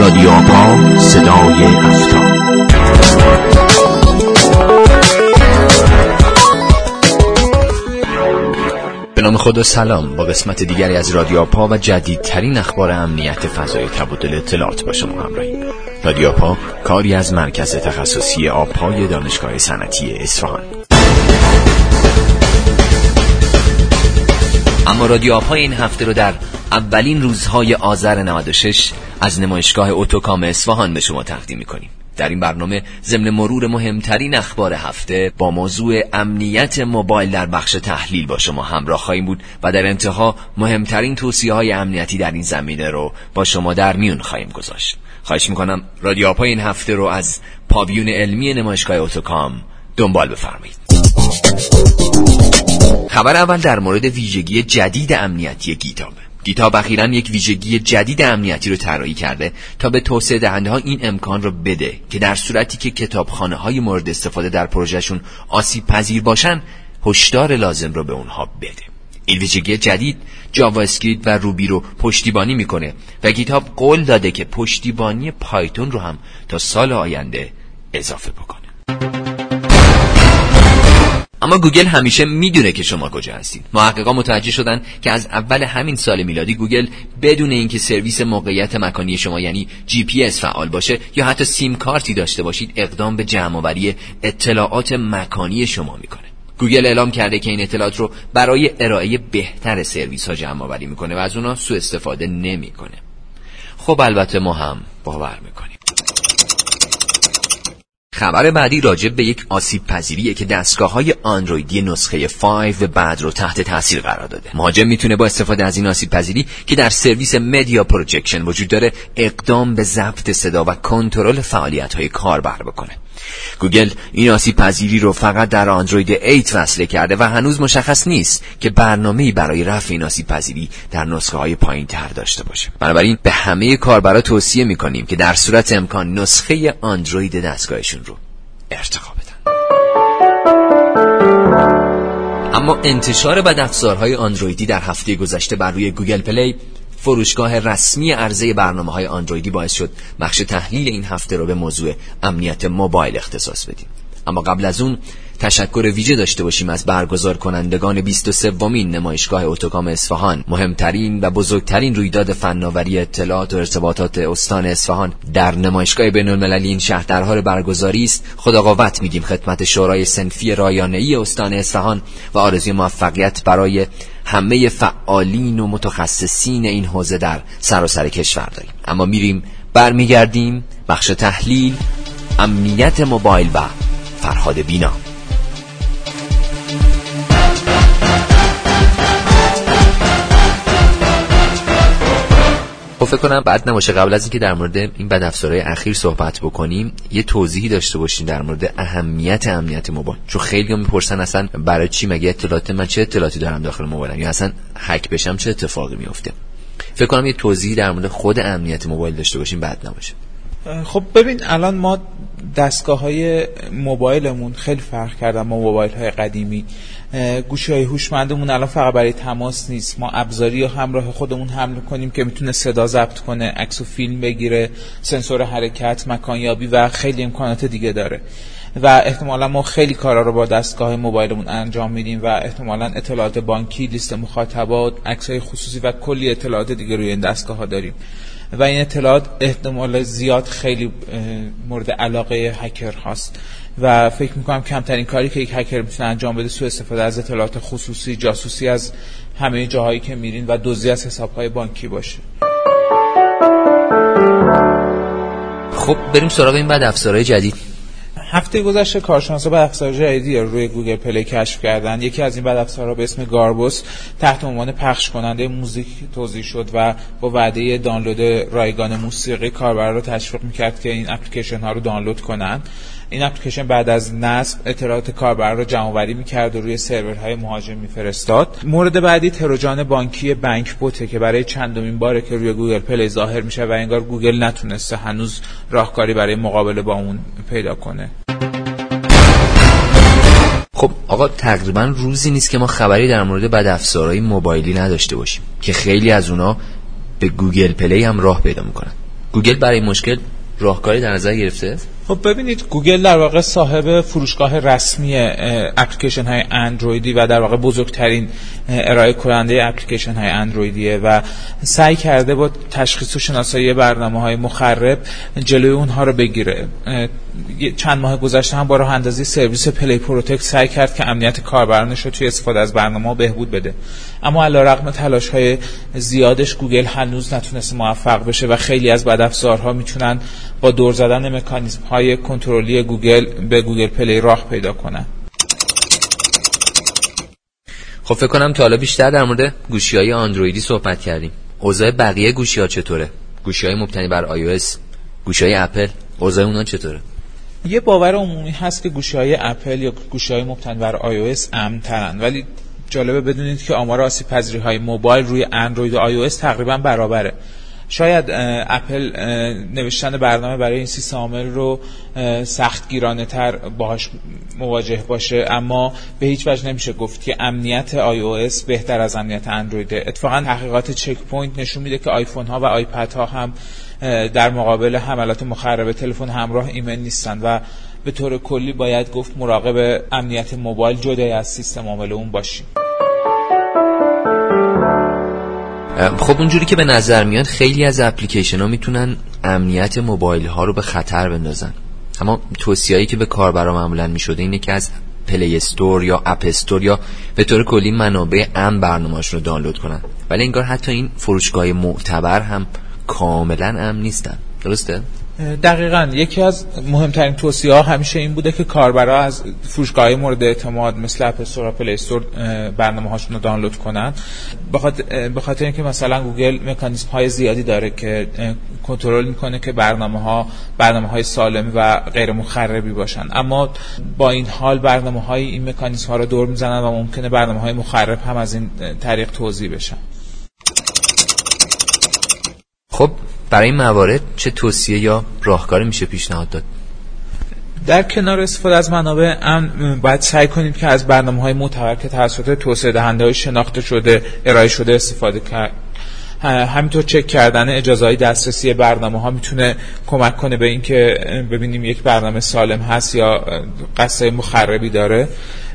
رادیو آپا صدای افتاد به نام خدا سلام. با قسمت دیگری از رادیو آپا و جدیدترین اخبار امنیت فضای تبادل اطلاعات با شما همراهیم. رادیو آپا کاری از مرکز تخصصی آپای دانشگاه صنعتی اصفهان. اما رادیو آپا این هفته رو در اولین روزهای آذر 96 از نمایشگاه اتوکام اصفهان به شما تقدیم می‌کنیم. در این برنامه ضمن مرور مهمترین اخبار هفته با موضوع امنیت موبایل در بخش تحلیل با شما همراه خواهیم بود و در انتها مهمترین توصیه های امنیتی در این زمینه رو با شما در میون خواهیم گذاشت. خواهش می‌کنم رادیو آپا این هفته رو از پاویون علمی نمایشگاه اتوکام دنبال بفرمایید. خبر اول در مورد ویژگی جدید امنیتی GitHub ه GitHub اخیرا یک ویژگی جدید امنیتی رو طراحی کرده تا به توسعه دهنده ها این امکان رو بده که در صورتی که کتابخانه های مورد استفاده در پروژهشون آسیب پذیر باشن هشدار لازم رو به اونها بده. این ویژگی جدید JavaScript و Ruby رو پشتیبانی می‌کنه و GitHub قول داده که پشتیبانی Python رو هم تا سال آینده اضافه بکنه. اما گوگل همیشه می‌دونه که شما کجا هستید. محققا متوجه شدن که از اول همین سال میلادی گوگل بدون اینکه سرویس موقعیت مکانی شما یعنی جی پی اس فعال باشه یا حتی سیم کارتی داشته باشید اقدام به جمع آوری اطلاعات مکانی شما می‌کنه. گوگل اعلام کرده که این اطلاعات رو برای ارائه بهتر سرویس ها جمع آوری می‌کنه و از اونا سوء استفاده نمی‌کنه. خب البته ما هم باور می‌کنیم. خبر بعدی راجع به یک آسیب پذیریه که دستگاه های آندرویدی نسخه 5 و بعد رو تحت تاثیر قرار داده. مهاجم می‌تونه با استفاده از این آسیب پذیری که در سرویس Media Projection وجود داره اقدام به ضبط صدا و کنترل فعالیت های کاربر بکنه. گوگل این آسیب پذیری رو فقط در آندروید 8 وصله کرده و هنوز مشخص نیست که برنامه‌ای برای رفع این آسیب پذیری در نسخه های پایین تر داشته باشه. بنابراین به همه کاربرا توصیه می‌کنیم که در صورت امکان نسخه آندروید دستگاهشون رو ارتقا بدن. اما انتشار بدافزارهای آندرویدی در هفته گذشته بر روی Google Play فروشگاه رسمی عرضه برنامه های آندرویدی باعث شد بخش تحلیل این هفته رو به موضوع امنیت موبایل اختصاص بدیم. اما قبل از اون تشکر ویژه داشته باشیم از برگزار کنندگان 23 ومین نمایشگاه اتوکام اصفهان. مهمترین و بزرگترین رویداد فناوری اطلاعات و ارتباطات استان اصفهان در نمایشگاه بین المللی این شهر در حال برگزاری است. خدا قوت میگیم خدمت شورای صنفی رایانه‌ای استان اصفهان و آرزوی موفقیت برای همه فعالین و متخصصین این حوزه در سراسر کشور داریم. اما میریم برمیگردیم بخش تحلیل امنیت موبایل و فرهاد بینا. فکر کنم بعد نباشه. قبل از اینکه در مورد این بد افزارهای اخیر صحبت بکنیم یه توضیحی داشته باشیم در مورد اهمیت امنیت موبایل. چون خیلی می‌پرسن اصلا برای چی مگه اطلاعات من چه اطلاعاتی دارم داخل موبایلم؟ یا اصلا هک بشم چه اتفاقی میفته فکر کنم یه توضیحی در مورد خود امنیت موبایل داشته باشیم بعد نباشه. خب ببین الان ما دستگاه های موبایلمون خیلی فرق کردن ما موبایل های قدیمی. گوشی های هوشمندمون الان فقط برای تماس نیست. ما ابزاری رو همراه خودمون حمل کنیم که می‌تونه صدا ضبط کنه عکس و فیلم بگیره سنسور حرکت مکانیابی و خیلی امکانات دیگه داره. و احتمالا ما خیلی کارا رو با دستگاه موبایلمون انجام میدیم و احتمالا اطلاعات بانکی لیست مخاطبات عکس های خصوصی و کلی اطلاعات دیگه روی این دستگاه ها داریم. و این اطلاعات احتمال زیاد خیلی مورد علاقه هکر هاست. و فکر می‌کنم کمترین کاری که یک هکر می‌تونه انجام بده سوء استفاده از اطلاعات خصوصی جاسوسی از همه جاهایی که میرین و دزدی از حسابهای بانکی باشه. خب بریم سراغ این بدافزارهای جدید. هفته گذشته کارشناسا بد افزار جدیدی رو روی Google Play کشف کردن. یکی از این بد افزارها به اسم Grabos تحت عنوان پخش کننده موزیک توزیع شد و با وعده دانلود رایگان موسیقی کاربران رو تشویق می‌کرد که این اپلیکیشن ها رو دانلود کنن. این اپلیکیشن بعد از نصب اطلاعات کاربر رو جمع آوری می‌کرد و روی سرورهای مهاجم میفرستاد. مورد بعدی تروجان بانکی BankBot ه که برای چندمین باره که روی Google Play ظاهر میشه و انگار گوگل نتونسته هنوز راهکاری برای مقابله با اون پیدا کنه. خب آقا تقریبا روزی نیست که ما خبری در مورد بدافزارهای موبایلی نداشته باشیم که خیلی از اونا به گوگل پلی هم راه پیدا می‌کنن. گوگل برای مشکل راهکاری در نظر گرفته؟ خب ببینید گوگل در واقع صاحب فروشگاه رسمی اپلیکیشن های اندرویدی و در واقع بزرگترین ارائه کننده اپلیکیشن های اندرویدیه و سعی کرده با تشخیص و شناسایی برنامه های مخرب جلوی اونها رو بگیره. چند ماه گذشته هم با راه اندازی سرویس Play Protect سعی کرد که امنیت کاربرانش رو توی استفاده از برنامه بهبود بده. اما علیرغم تلاش های زیادش گوگل هنوز نتونسته موفق بشه و خیلی از بدافزارها می‌تونن با دور زدن مکانیزم های کنترلی گوگل به گوگل پلی راه پیدا کنن خب فکر کنم تا حالا بیشتر در مورد گوشی های اندرویدی صحبت کردیم. اوضاع بقیه گوشی ها چطوره؟ گوشی های مبتنی بر iOS گوشی های اپل اوضاع اونا چطوره؟ یه باور عمومی هست که گوشی های اپل یا گوشی های مبتنی بر iOS امن ولی جالبه بدونید که آمار آسیب پذیری های موبایل روی اندروید و iOS تقریبا برابره. شاید اپل نوشتن برنامه برای این سیستم عامل رو سخت گیرانه تر باهاش مواجه باشه. اما به هیچ وجه نمیشه گفت که امنیت iOS بهتر از امنیت اندرویده. اتفاقا تحقیقات چک پوینت نشون میده که آیفون ها و آیپد ها هم در مقابل حملات مخرب تلفن همراه ایمن نیستن و به طور کلی باید گفت مراقب امنیت موبایل جدای از سیستم عامل اون باشیم. خب اونجوری که به نظر میاد خیلی از اپلیکیشن ها می‌تونن امنیت موبایل ها رو به خطر بندازن. اما توصیه‌ای که به کاربرا معمولا می‌شده اینه که از پلی استور یا اپ استور یا به طور کلی منابع امن برنامه‌اش رو دانلود کنن. ولی انگار حتی این فروشگاه معتبر هم کاملا امن نیستن. درسته؟ دقیقا. یکی از مهمترین توصیه ها همیشه این بوده که کاربرا از فروشگاه مورد اعتماد مثل اپ استور و پلی استور برنامه هاشون رو دانلود کنن. به خاطر اینکه مثلا گوگل مکانیزم های زیادی داره که کنترل می‌کنه که برنامه ها برنامه های سالمی و غیر مخربی باشن. اما با این حال برنامه های این مکانیزم ها رو دور می‌زنن و ممکنه برنامه های مخرب هم از این طریق توضیح بشن. خب برای این موارد چه توصیه یا راهکاری میشه پیشنهاد داد؟ در کنار استفاده از منابع امن باید سعی کنید که از برنامه های معتبر که توسط توسعه دهنده های شناخته شده ارائه شده استفاده کرد همینطور چک کردن اجازه های دسترسی برنامه ها می‌تونه کمک کنه به اینکه ببینیم یک برنامه سالم هست یا قصه مخربی داره.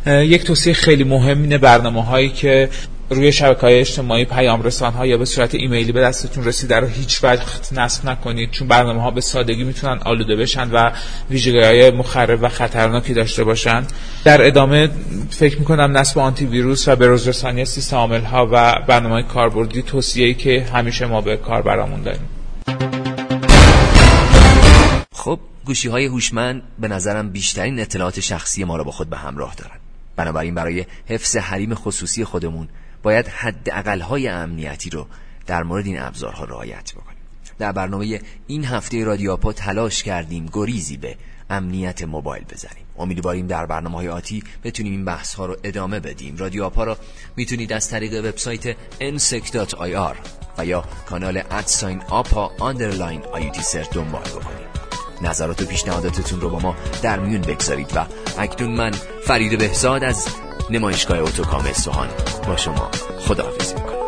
یک توصیه خیلی مهم اینه برنامه هایی که روی شبکه های اجتماعی پیام رسان ها یا به صورت ایمیلی به دستتون رسیده رو هیچ وقت نصب نکنید چون برنامه ها به سادگی می‌تونن آلوده بشن و ویژگی های مخرب و خطرناکی داشته باشن. در ادامه فکر می‌کنم نصب آنتی ویروس و به رسانی سیستم عامل ها و برنامه کاربردی توصیه‌ای که همیشه ما به کاربرامون داریم. خب گوشی های هوشمند به نظرم بیشترین اطلاعات شخصی ما رو با خود به همراه دارن. بنابراین برای حفظ حریم خصوصی خودمون باید حد های امنیتی رو در مورد این ابزارها رعایت بکنیم. در برنامه این هفته رادیوپا تلاش کردیم گریزی به امنیت موبایل بزنیم. امیدواریم در برنامه های آتی بتونیم این بحث ها رو ادامه بدیم. رادیوپا را می‌تونید از طریق وبسایت nsec.ir و یا کانال at sign آپا underline IUTcert دنبال بکنید. نظرات و پیشنهاداتتون رو با ما در میون بگذارید و اکنون من فرید بهزاد از نمایشگاه اتوکام اصفهان با شما. خداحافظی می‌کنم.